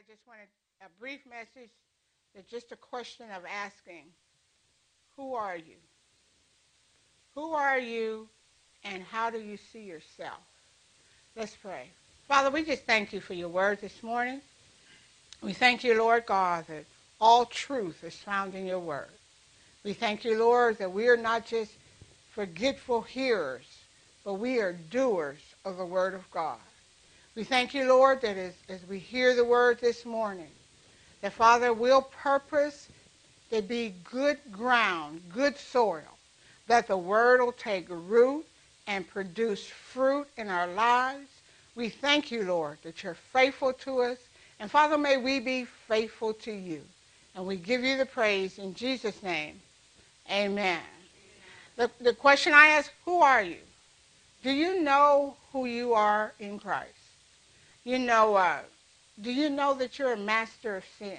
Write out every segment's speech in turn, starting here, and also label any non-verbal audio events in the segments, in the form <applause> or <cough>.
I just wanted a brief message that's just a question of asking, who are you? Who are you and how do you see yourself? Let's pray. Father, we just thank you for your word this morning. We thank you, Lord God, that all truth is found in your word. We thank you, Lord, that we are not just forgetful hearers, but we are doers of the word of God. We thank you, Lord, that as, as we hear the word this morning, that Father will purpose to be good ground, good soil, that the word will take root and produce fruit in our lives. We thank you, Lord, that you're faithful to us. And Father, may we be faithful to you. And we give you the praise in Jesus' name. Amen. The, the question I ask, who are you? Do you know who you are in Christ? You know, uh, do you know that you're a master of sin?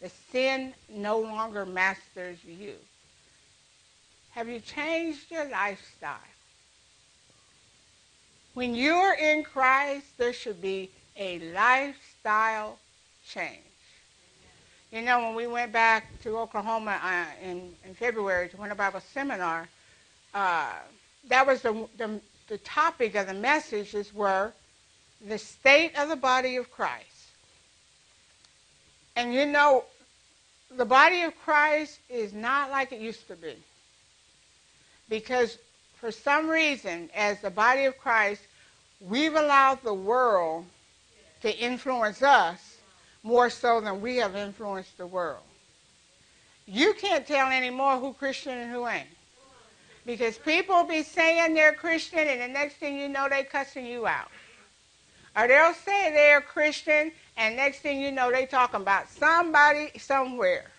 The sin no longer masters you. Have you changed your lifestyle? When you're in Christ, there should be a lifestyle change. You know, when we went back to Oklahoma uh, in, in February to Winter Bible Seminar, uh, that was the, the, the topic of the messages were the state of the body of Christ. And you know, the body of Christ is not like it used to be. Because for some reason, as the body of Christ, we've allowed the world to influence us more so than we have influenced the world. You can't tell anymore who Christian and who ain't. Because people be saying they're Christian and the next thing you know they cussing you out. Or they'll say they're Christian, and next thing you know, they're talking about somebody somewhere.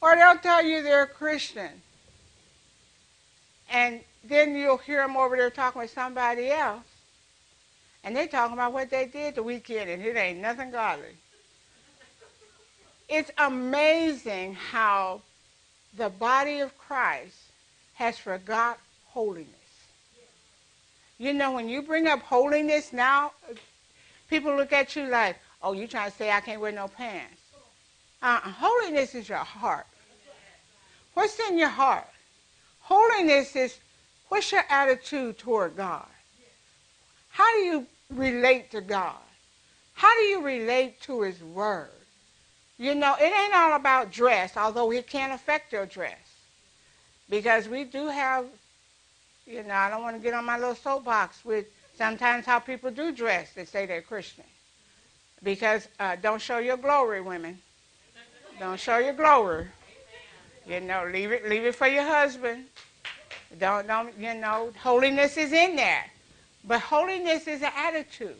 Or they'll tell you they're a Christian. And then you'll hear them over there talking with somebody else. And they're talking about what they did the weekend, and it ain't nothing godly. It's amazing how the body of Christ has forgot holiness. You know, when you bring up holiness now, people look at you like, oh, you trying to say I can't wear no pants. Uh, holiness is your heart. What's in your heart? Holiness is what's your attitude toward God? How do you relate to God? How do you relate to His Word? You know, it ain't all about dress, although it can affect your dress. Because we do have you know, I don't want to get on my little soapbox with sometimes how people do dress they say they're Christian. Because uh, don't show your glory, women. Don't show your glory. You know, leave it, leave it for your husband. Don't, don't, you know, holiness is in there. But holiness is an attitude.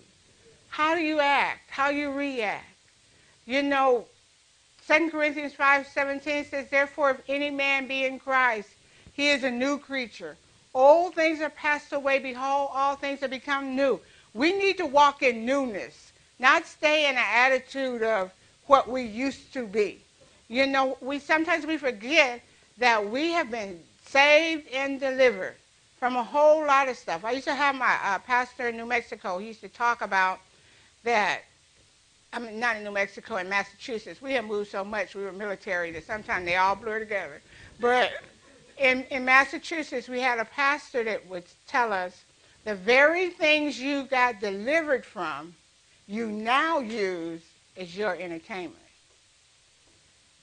How do you act? How you react? You know, 2 Corinthians 5 17 says, Therefore, if any man be in Christ, he is a new creature. Old things are passed away. Behold, all things have become new. We need to walk in newness, not stay in an attitude of what we used to be. You know, we sometimes we forget that we have been saved and delivered from a whole lot of stuff. I used to have my uh, pastor in New Mexico. He used to talk about that. I mean, not in New Mexico, in Massachusetts. We have moved so much. We were military that sometimes they all blur together. But in, in Massachusetts, we had a pastor that would tell us the very things you got delivered from, you now use as your entertainment.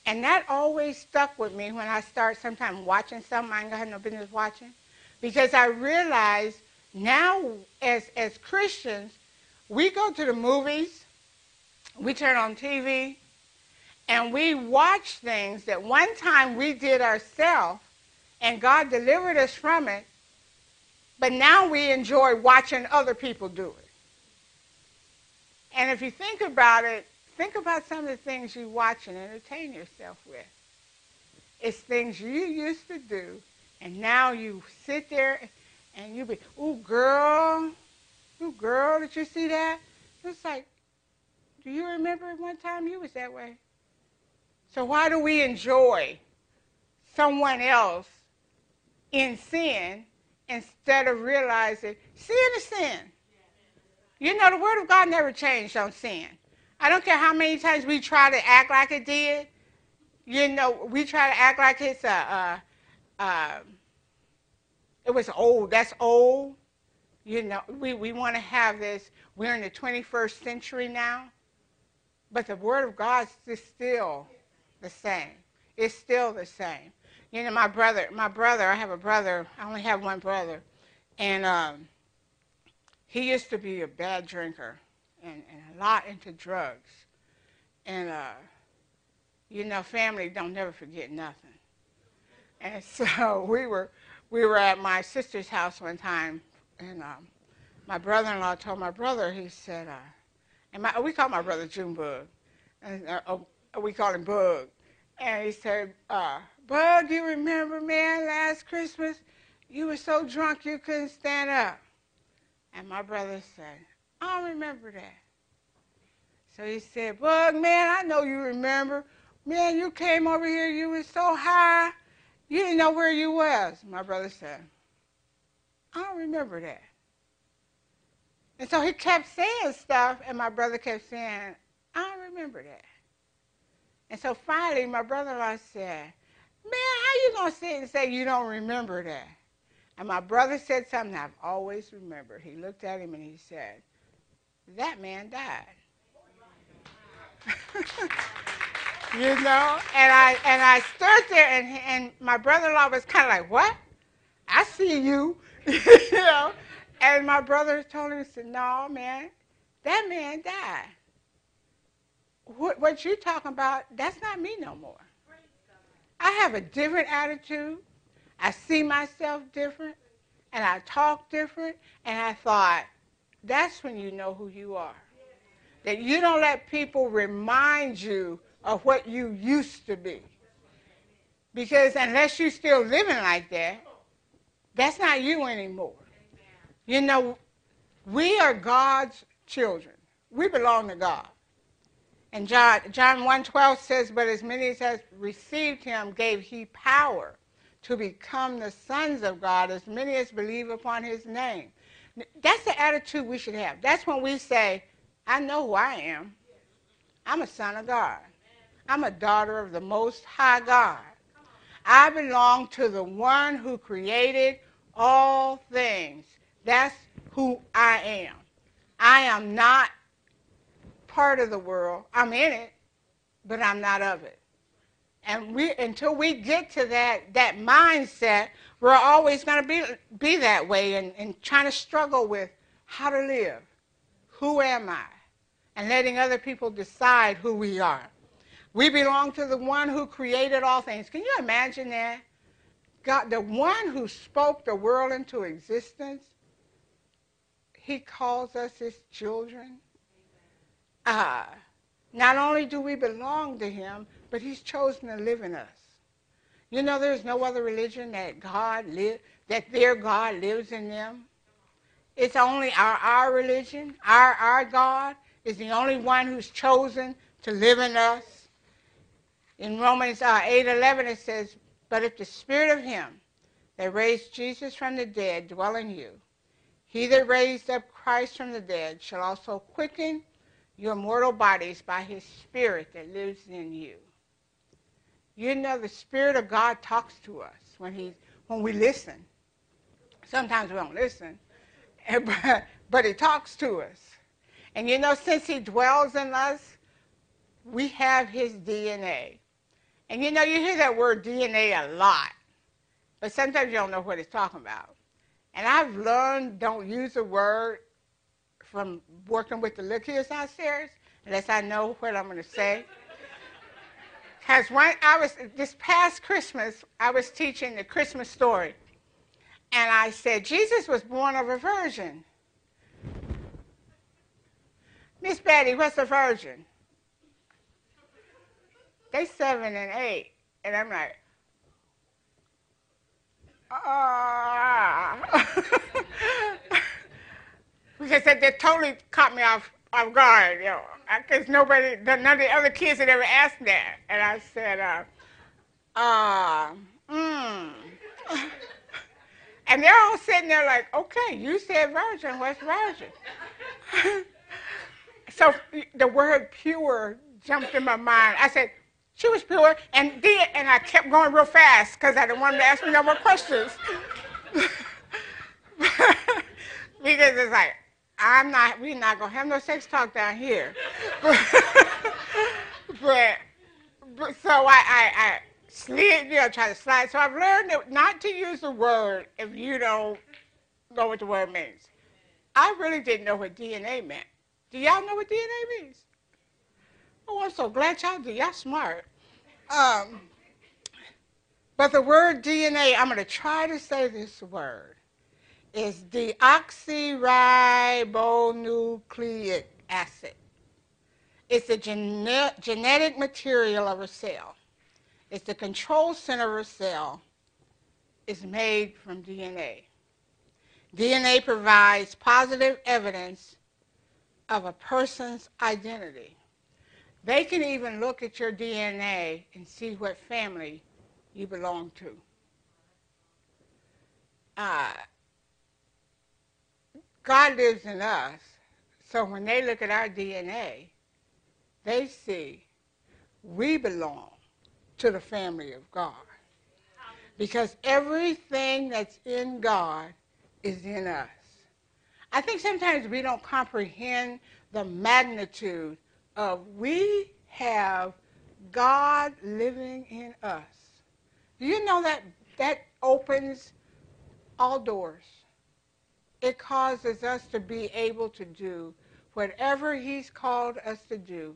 And that always stuck with me when I start sometimes watching something I ain't got no business watching. Because I realize now as, as Christians, we go to the movies, we turn on TV, and we watch things that one time we did ourselves and God delivered us from it, but now we enjoy watching other people do it. And if you think about it, think about some of the things you watch and entertain yourself with. It's things you used to do, and now you sit there and you be, ooh, girl, ooh, girl, did you see that? It's like, do you remember one time you was that way? So why do we enjoy someone else in sin instead of realizing sin is sin. You know, the Word of God never changed on sin. I don't care how many times we try to act like it did. You know, we try to act like it's a, a, a it was old. That's old. You know, we, we want to have this. We're in the 21st century now. But the Word of God is still the same. It's still the same. You know, my brother, my brother, I have a brother, I only have one brother, and um, he used to be a bad drinker and, and a lot into drugs. And, uh, you know, family don't never forget nothing. And <laughs> so we were, we were at my sister's house one time, and um, my brother-in-law told my brother, he said, uh, and my, we call my brother Junebug, and uh, uh, we call him Bug. And he said, uh, Bug, you remember, man, last Christmas, you were so drunk you couldn't stand up. And my brother said, I don't remember that. So he said, Bug, man, I know you remember. Man, you came over here, you was so high, you didn't know where you was. My brother said, I don't remember that. And so he kept saying stuff, and my brother kept saying, I don't remember that. And so finally, my brother-in-law said, man, how you to sit and say you don't remember that? And my brother said something I've always remembered. He looked at him and he said, that man died. <laughs> you know, and I and I stood there, and and my brother-in-law was kind of like, "What? I see you," <laughs> you know. And my brother told him, "said No, man, that man died. What what you talking about? That's not me no more. I have a different attitude. I see myself different, and I talk different. And I thought, that's when you know who you are." that you don't let people remind you of what you used to be. Because unless you're still living like that, that's not you anymore. You know, we are God's children. We belong to God. And John, John 1.12 says, But as many as received him gave he power to become the sons of God, as many as believe upon his name. That's the attitude we should have. That's when we say, I know who I am. I'm a son of God. I'm a daughter of the Most High God. I belong to the one who created all things. That's who I am. I am not part of the world. I'm in it, but I'm not of it. And we until we get to that that mindset, we're always going to be be that way and, and trying to struggle with how to live. Who am I? and letting other people decide who we are. We belong to the one who created all things. Can you imagine that? God, the one who spoke the world into existence, he calls us his children. Uh, not only do we belong to him, but he's chosen to live in us. You know, there's no other religion that God live, that their God lives in them. It's only our, our religion, our, our God, is the only one who's chosen to live in us. In Romans uh, 8 11, it says, But if the spirit of him that raised Jesus from the dead dwell in you, he that raised up Christ from the dead shall also quicken your mortal bodies by his spirit that lives in you. You know, the Spirit of God talks to us when, he, when we listen. Sometimes we don't listen, <laughs> but, but he talks to us. And you know, since he dwells in us, we have his DNA. And you know, you hear that word DNA a lot, but sometimes you don't know what it's talking about. And I've learned don't use the word from working with the little kids downstairs unless I know what I'm going to say. Because when I was this past Christmas, I was teaching the Christmas story, and I said Jesus was born of a virgin. Miss Betty, what's a virgin? They seven and eight. And I'm like, ah. <laughs> because they, they totally caught me off, off guard, you know. Because nobody, none of the other kids had ever asked that. And I said, uh, uh, mm. <laughs> and they're all sitting there like, okay, you said virgin, what's virgin? <laughs> so the word pure jumped in my mind. I said, she was pure, and then, and I kept going real fast because I didn't want them to ask me no more questions. <laughs> because it's like, I'm not, we're not going to have no sex talk down here. <laughs> but, but, so I, I, I slid, you know, try to slide. So I've learned not to use the word if you don't know what the word means. I really didn't know what DNA meant. Do y'all know what DNA means? Oh, I'm so glad y'all do. Y'all smart. Um, but the word DNA, I'm going to try to say this word is deoxyribonucleic acid. It's the gene- genetic material of a cell. It's the control center of a cell. It's made from DNA. DNA provides positive evidence of a person's identity. They can even look at your DNA and see what family you belong to. Uh, God lives in us. So when they look at our DNA, they see we belong to the family of God. Because everything that's in God is in us. I think sometimes we don't comprehend the magnitude of we have God living in us. Do you know that that opens all doors? It causes us to be able to do whatever He's called us to do.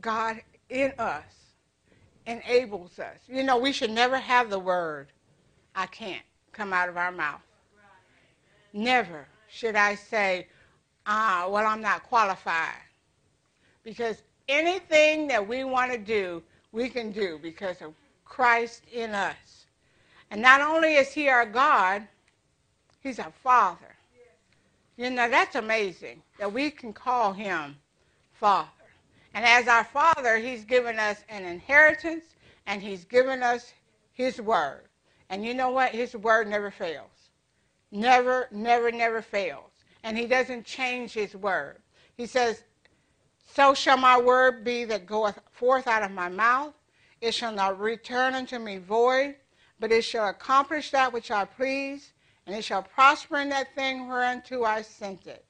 God in us enables us. You know, we should never have the word, I can't, come out of our mouth. Never should I say, ah, well, I'm not qualified. Because anything that we want to do, we can do because of Christ in us. And not only is He our God, He's our Father. You know, that's amazing that we can call Him Father. And as our Father, He's given us an inheritance and He's given us His Word. And you know what? His Word never fails. Never, never, never fails. And He doesn't change His Word. He says, So shall my word be that goeth forth out of my mouth. It shall not return unto me void, but it shall accomplish that which I please and it shall prosper in that thing whereunto I sent it.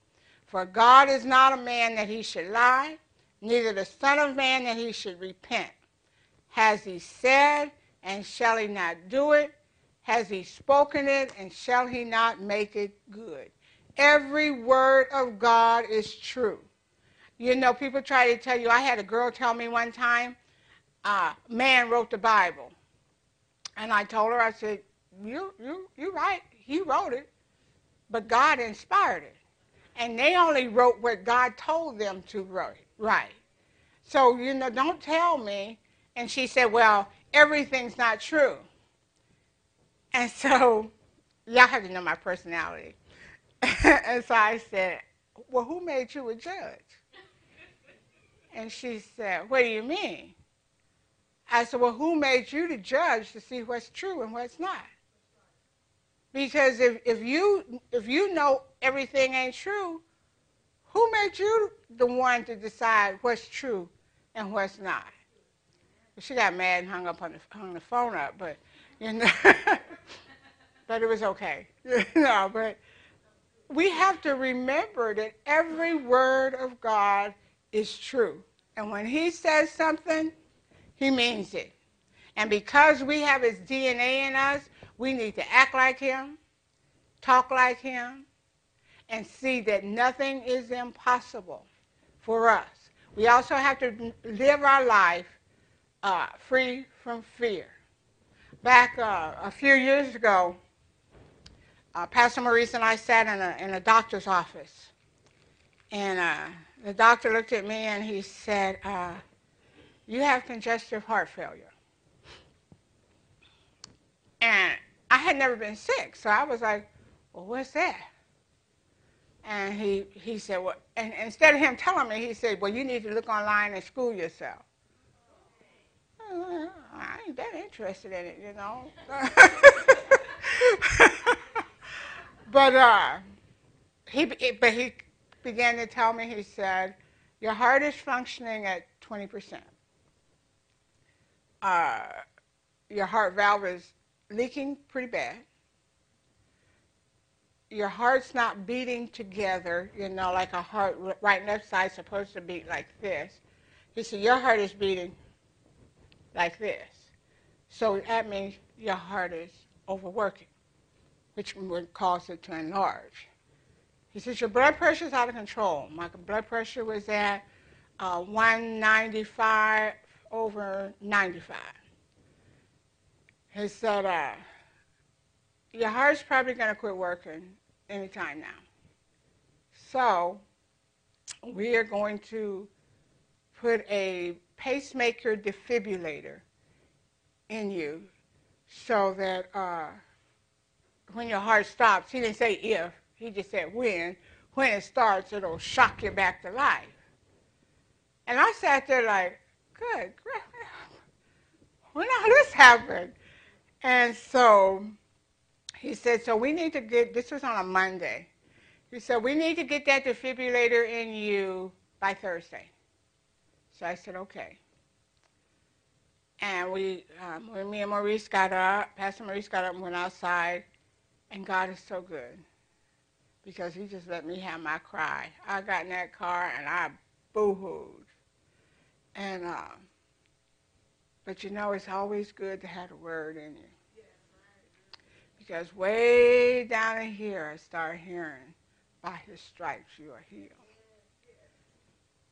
For God is not a man that he should lie, neither the Son of Man that he should repent. Has he said, and shall he not do it? Has he spoken it, and shall he not make it good? Every word of God is true. You know, people try to tell you, I had a girl tell me one time, uh, man wrote the Bible. And I told her, I said, you, you, you're right he wrote it, but God inspired it. And they only wrote what God told them to write. Right. So, you know, don't tell me. And she said, well, everything's not true. And <laughs> so, y'all have to know my personality. <laughs> and so I said, well, who made you a judge? And she said, what do you mean? I said, well, who made you the judge to see what's true and what's not? Because if, if you if you know everything ain't true, who made you the one to decide what's true and what's not? She got mad and hung up on the hung the phone up, but you know, <laughs> but it was okay. <laughs> Know, but we have to remember that every word of God is true, and when He says something, He means it. And because we have His DNA in us, we need to act like him, talk like him, and see that nothing is impossible for us. We also have to live our life uh, free from fear. Back uh, a few years ago, uh, Pastor Maurice and I sat in a, in a doctor's office. And uh, the doctor looked at me and he said, uh, You have congestive heart failure. And I had never been sick, so I was like, well, what's that? And he, he said, well, and instead of him telling me, he said, well, you need to look online and school yourself. I ain't that interested in it, you know. <laughs> but uh, he, but he began to tell me. He said, Your heart is functioning at 20%. Uh, your heart valve is leaking pretty bad. Your heart's not beating together, you know, like a heart right and left side supposed to beat like this. He said, Your heart is beating like this. So that means your heart is overworking, which would cause it to enlarge. He says, Your blood pressure is out of control. My blood pressure was at uh, 195 over 95. He said, uh, Your heart's probably going to quit working anytime now. So, we are going to put a pacemaker defibrillator in you so that uh, when your heart stops, he didn't say if, he just said when. When it starts, it'll shock you back to life. And I sat there like, good, <laughs> when all this happened? And so he said, so we need to get, this was on a Monday. He said, we need to get that defibrillator in you by Thursday. So I said, okay. And we, um, when me and Maurice got up, Pastor Maurice got up and went outside, and God is so good because he just let me have my cry. I got in that car and I boo-hooed. And, uh, but you know, it's always good to have a word in you. Because way down in here, I start hearing, by his stripes you are healed.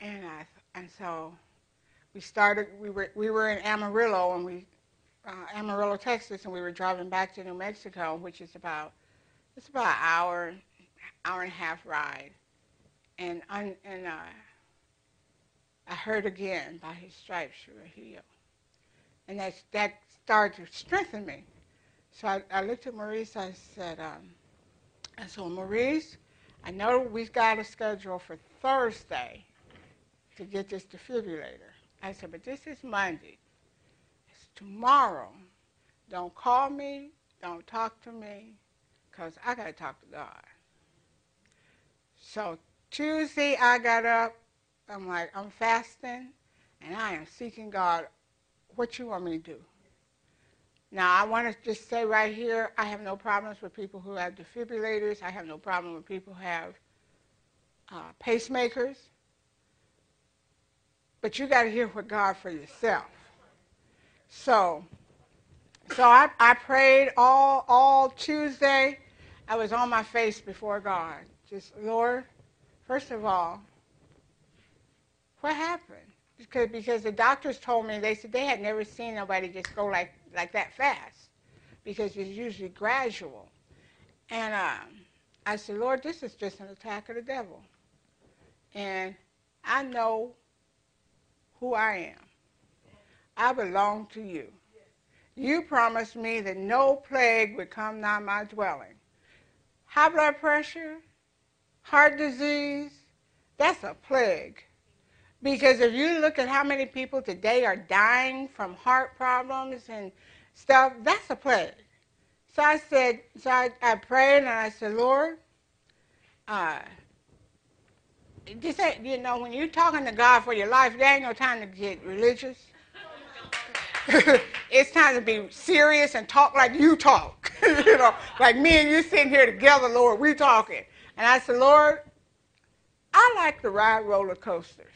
And I, and so we started, we were, we were in Amarillo and we, uh, Amarillo, Texas, and we were driving back to New Mexico, which is about, it's about an hour, hour and a half ride. And, un, and uh, I heard again, by his stripes you are healed. And that, that started to strengthen me. So I, I looked at Maurice, I said, um, I said, Maurice, I know we've got a schedule for Thursday to get this defibrillator. I said, but this is Monday. It's tomorrow. Don't call me. Don't talk to me because I got to talk to God. So Tuesday I got up. I'm like, I'm fasting and I am seeking God. What you want me to do? Now, I want to just say right here, I have no problems with people who have defibrillators. I have no problem with people who have uh, pacemakers. But you got to hear what God for yourself. So, so I, I prayed all all Tuesday. I was on my face before God. Just Lord, first of all, what happened? Because because the doctors told me they said they had never seen nobody just go like like that fast, because it's usually gradual. And um, I said, Lord, this is just an attack of the devil, and I know who I am. I belong to you. You promised me that no plague would come nigh my dwelling. High blood pressure, heart disease, that's a plague. Because if you look at how many people today are dying from heart problems and stuff, that's a plague. So I said, so I, I prayed and I said, Lord, uh, you know, when you're talking to God for your life, there ain't no time to get religious. <laughs> it's time to be serious and talk like you talk. <laughs> you know, like me and you sitting here together, Lord, we talking. And I said, Lord, I like to ride roller coasters.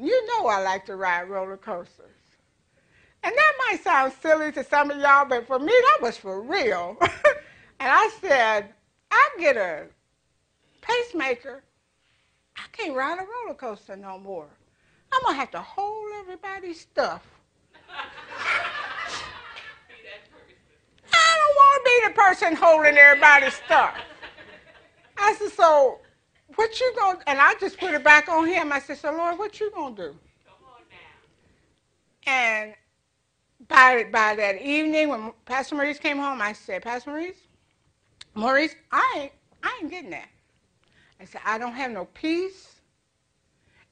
You know I like to ride roller coasters. And that might sound silly to some of y'all, but for me, that was for real. <laughs> and I said, I get a pacemaker I can't ride a roller coaster no more. I'm going to have to hold everybody's stuff. <laughs> I don't want to be the person holding everybody's stuff. I said, so what you to, and I just put it back on him. I said, so Lord, what you going to do? Come on now. And by, by that evening, when Pastor Maurice came home, I said, Pastor Maurice, Maurice, I ain't, I ain't getting that. I said, I don't have no peace.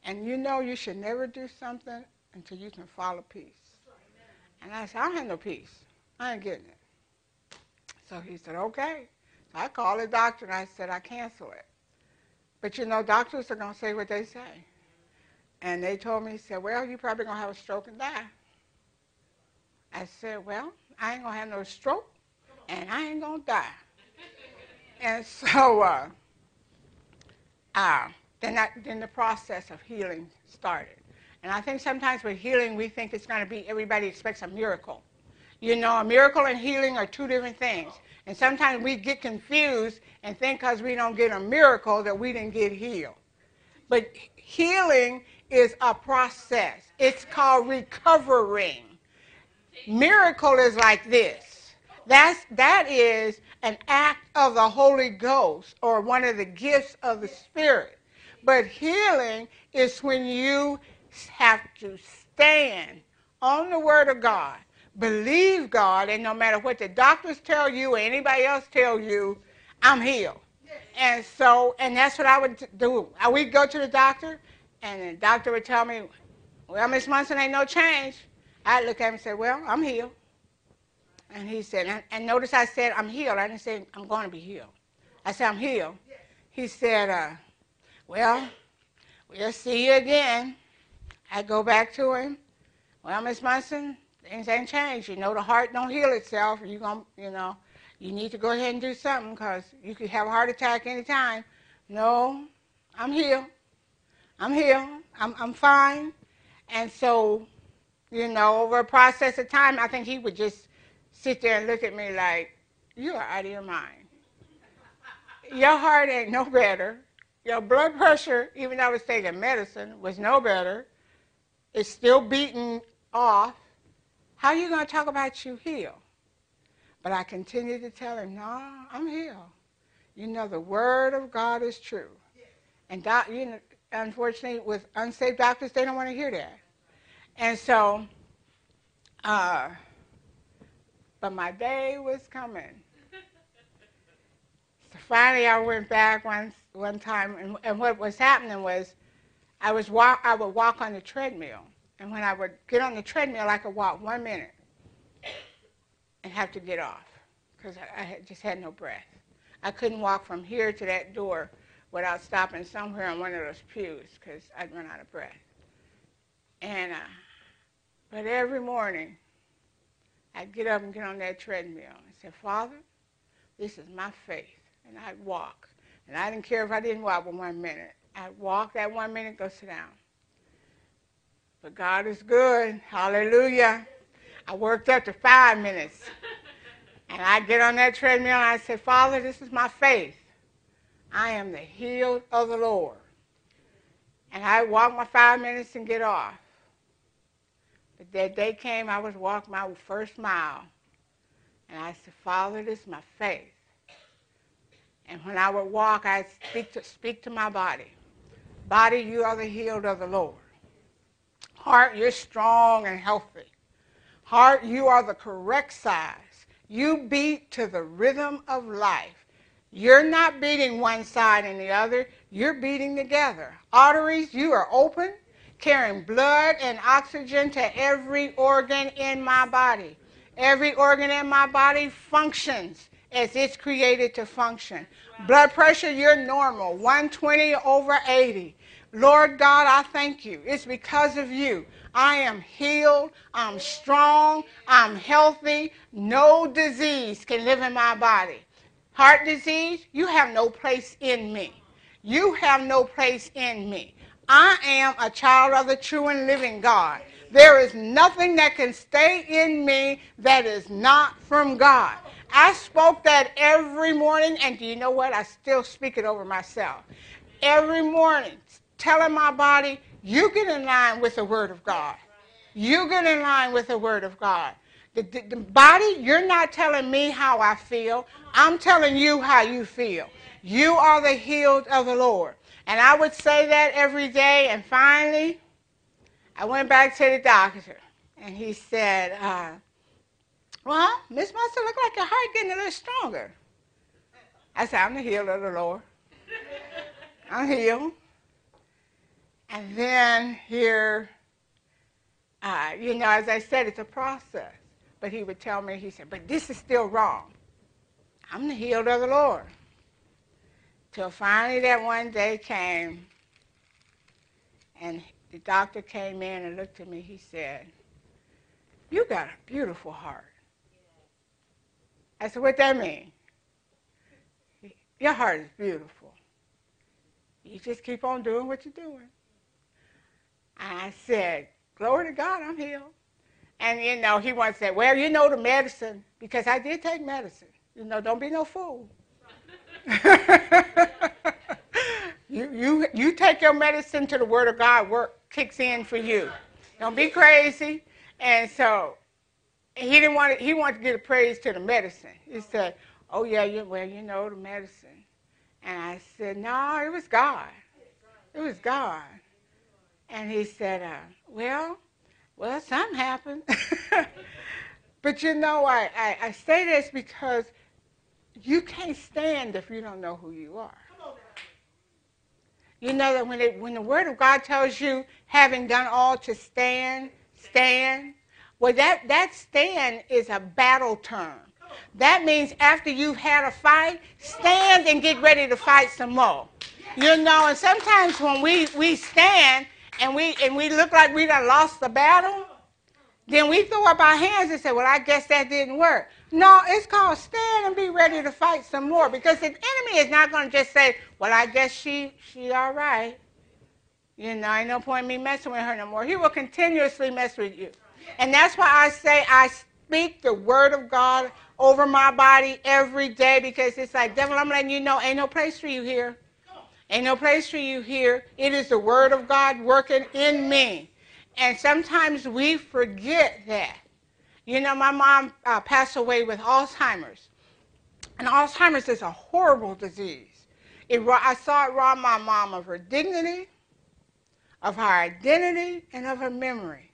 And you know you should never do something until you can follow peace. And I said, I don't have no peace. I ain't getting it. So he said, okay. So I called the doctor and I said, I cancel it. But you know, doctors are going to say what they say. And they told me, said, well, you're probably going to have a stroke and die. I said, well, I ain't going to have no stroke, and I ain't going to die. and so uh, uh, then, that, then the process of healing started. And I think sometimes with healing, we think it's going to be, everybody expects a miracle. You know, a miracle and healing are two different things. And sometimes we get confused and think because we don't get a miracle that we didn't get healed. But healing is a process, it's called recovering. Miracle is like this. That's, that is an act of the Holy Ghost or one of the gifts of the Spirit. But healing is when you have to stand on the Word of God believe God, and no matter what the doctors tell you or anybody else tell you, I'm healed. And so, and that's what I would do. I would go to the doctor, and the doctor would tell me, "Well, Miss Munson, ain't no change." I'd look at him and say, "Well, I'm healed." And he said, and, and notice I said, "I'm healed." I didn't say I'm going to be healed. I said, "I'm healed." He said, uh, "Well, we'll see you again." I go back to him. Well, Miss Munson, things ain't changed. You know, the heart don't heal itself. You going you know, you need to go ahead and do something because you could have a heart attack anytime. No, I'm here. I'm here. I'm, I'm fine. And so, you know, over a process of time, I think he would just sit there and look at me like, you are out of your mind. Your heart ain't no better. Your blood pressure, even though I was taking medicine, was no better. It's still beating off. How are you going to talk about you healed? But I continued to tell him, no, I'm healed. You know, the word of God is true. And doc, you know, unfortunately, with unsaved doctors, they don't want to hear that. And so, uh, but my day was coming. <laughs> So finally, I went back one one time, and, and what was happening was, I was walk, I would walk on the treadmill, and when I would get on the treadmill, I could walk one minute and have to get off because I, I just had no breath. I couldn't walk from here to that door without stopping somewhere on one of those pews because I'd run out of breath. And uh, but every morning, I'd get up and get on that treadmill and say, Father, this is my faith. And I'd walk. And I didn't care if I didn't walk for one minute. I'd walk that one minute, go sit down. But God is good. Hallelujah. I worked up to five minutes. And I get on that treadmill and I say, Father, this is my faith. I am the healed of the Lord. And I walk my five minutes and get off. But that day came, I was walking my first mile. And I said, Father, this is my faith. And when I would walk, I'd speak to, speak to my body. Body, you are the healed of the Lord. Heart, you're strong and healthy. Heart, you are the correct size. You beat to the rhythm of life. You're not beating one side and the other, you're beating together. Arteries, you are open, carrying blood and oxygen to every organ in my body. Every organ in my body functions as it's created to function. Blood pressure, you're normal, 120 over 80. Lord God, I thank you. It's because of you. I am healed. I'm strong. I'm healthy. No disease can live in my body. Heart disease, you have no place in me. You have no place in me. I am a child of the true and living God. There is nothing that can stay in me that is not from God. I spoke that every morning, and do you know what? I still speak it over myself. Every morning, telling my body, you get in line with the Word of God. You get in line with the Word of God. The, the, the, body, you're not telling me how I feel. I'm telling you how you feel. You are the healed of the Lord. And I would say that every day. And finally, I went back to the doctor. And he said, uh, well, Miss Munson, look like your heart getting a little stronger. I said, I'm the healed of the Lord. I'm healed. And then here, uh, you know, as I said, it's a process. But he would tell me, he said, but this is still wrong. I'm the healed of the Lord. Till finally that one day came, and the doctor came in and looked at me. He said, You got a beautiful heart. I said, What that mean? Your heart is beautiful. You just keep on doing what you're doing. I said, Glory to God, I'm healed. And you know, he once said, Well, you know the medicine, because I did take medicine. You know, don't be no fool. <laughs> you, you, you take your medicine to the Word of God, work kicks in for you. Don't be crazy. And so he didn't want to, he wanted to a praise to the medicine. He said, Oh yeah, you, well, you know the medicine. And I said, No, it was God. It was God. And he said, uh, Well, well, something happened. <laughs> but you know, I, I, I say this because you can't stand if you don't know who you are. You know that when, it, when the Word of God tells you, having done all to stand, stand, well, that, that stand is a battle term. That means after you've had a fight, stand and get ready to fight some more. You know, and sometimes when we, we stand and we, and we look like we done lost the battle, then we throw up our hands and say, well, I guess that didn't work. No, it's called stand and be ready to fight some more because the enemy is not to just say, well, I guess she, she all right. You know, ain't no point in me messing with her no more. He will continuously mess with you. And that's why I say I speak the word of God over my body every day because it's like, devil, I'm letting you know, ain't no place for you here. Ain't no place for you here. It is the word of God working in me. And sometimes we forget that. You know, my mom uh, passed away with Alzheimer's. And Alzheimer's is a horrible disease. It, I saw it rob my mom of her dignity, of her identity, and of her memory.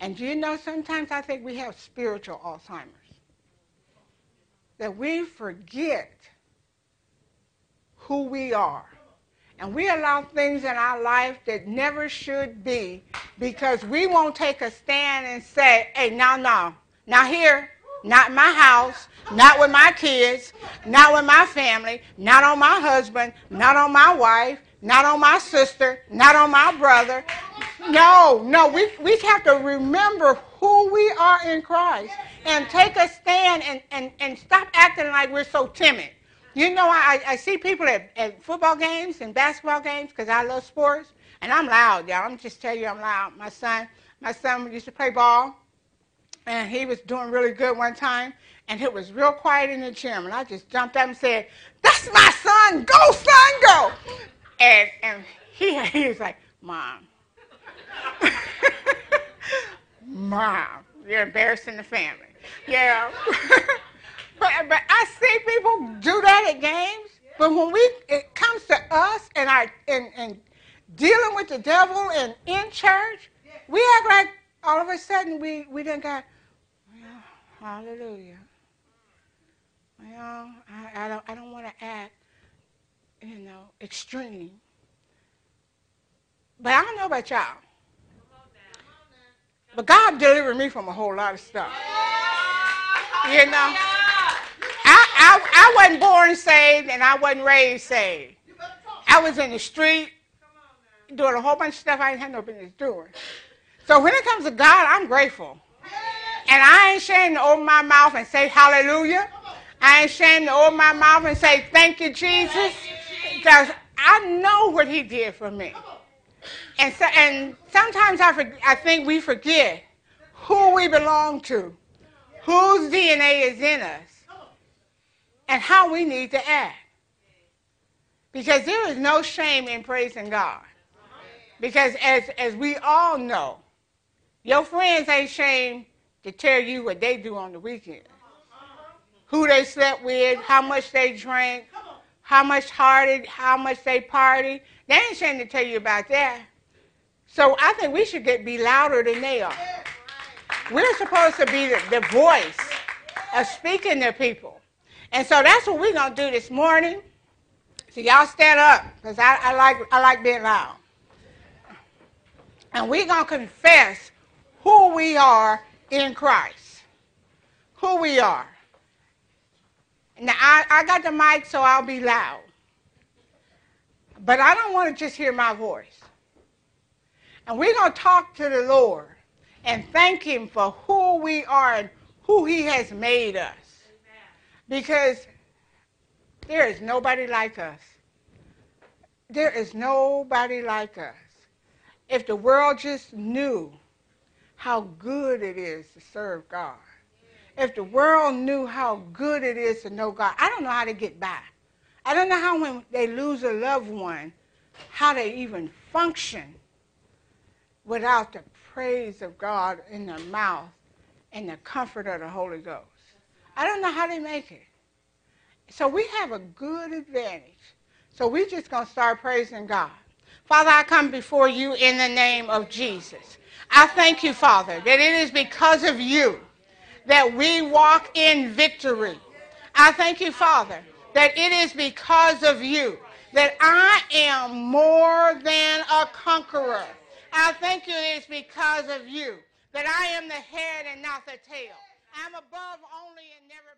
And do you know, sometimes I think we have spiritual Alzheimer's. That we forget who we are. And we allow things in our life that never should be because we won't take a stand and say, hey, now, no, not here, not my house, not with my kids, not with my family, not on my husband, not on my wife, not on my sister, not on my brother. No, no, we, we have to remember who we are in Christ and take a stand and, and, and stop acting like we're so timid. You know, I, I see people at, at football games and basketball games because I love sports, and I'm loud, y'all. I'm just tell you, I'm loud. My son, my son used to play ball, and he was doing really good one time, and it was real quiet in the gym, and I just jumped up and said, "That's my son! Go, son, go!" And and he <laughs> he was like, "Mom, <laughs> mom, you're embarrassing the family." Yeah. <laughs> But, but I see people do that at games. But when we it comes to us and our and, and dealing with the devil and in church, we act like all of a sudden we we didn't got well, hallelujah. Well, I, I don't I don't want to act, you know, extreme. But I don't know about y'all. But God delivered me from a whole lot of stuff. You know. I, I wasn't born saved and I wasn't raised saved. I was in the street doing a whole bunch of stuff I didn't have no business doing. So when it comes to God, I'm grateful. And I ain't ashamed to open my mouth and say hallelujah. I ain't ashamed to open my mouth and say thank you, Jesus. Because I know what he did for me. And, so, and sometimes I, for, I think we forget who we belong to, whose DNA is in us and how we need to act. Because there is no shame in praising God. Because as, as we all know, your friends ain't shame to tell you what they do on the weekend. Who they slept with, how much they drank, how much hearted, how much they party. They ain't shame to tell you about that. So I think we should get be louder than they are. We're supposed to be the, the voice of speaking to people. And so that's what we're going to do this morning. So y'all stand up because I, I, like, I like being loud. And we're going to confess who we are in Christ. Who we are. Now, I, I got the mic, so I'll be loud. But I don't want to just hear my voice. And we're going to talk to the Lord and thank Him for who we are and who He has made us. Because there is nobody like us. There is nobody like us. If the world just knew how good it is to serve God, if the world knew how good it is to know God, I don't know how to get by. I don't know how when they lose a loved one, how they even function without the praise of God in their mouth and the comfort of the Holy Ghost. I don't know how they make it. So we have a good advantage. So we're just going to start praising God. Father, I come before you in the name of Jesus. I thank you, Father, that it is because of you that we walk in victory. I thank you, Father, that it is because of you that I am more than a conqueror. I thank you it's because of you that I am the head and not the tail. I'm above only and never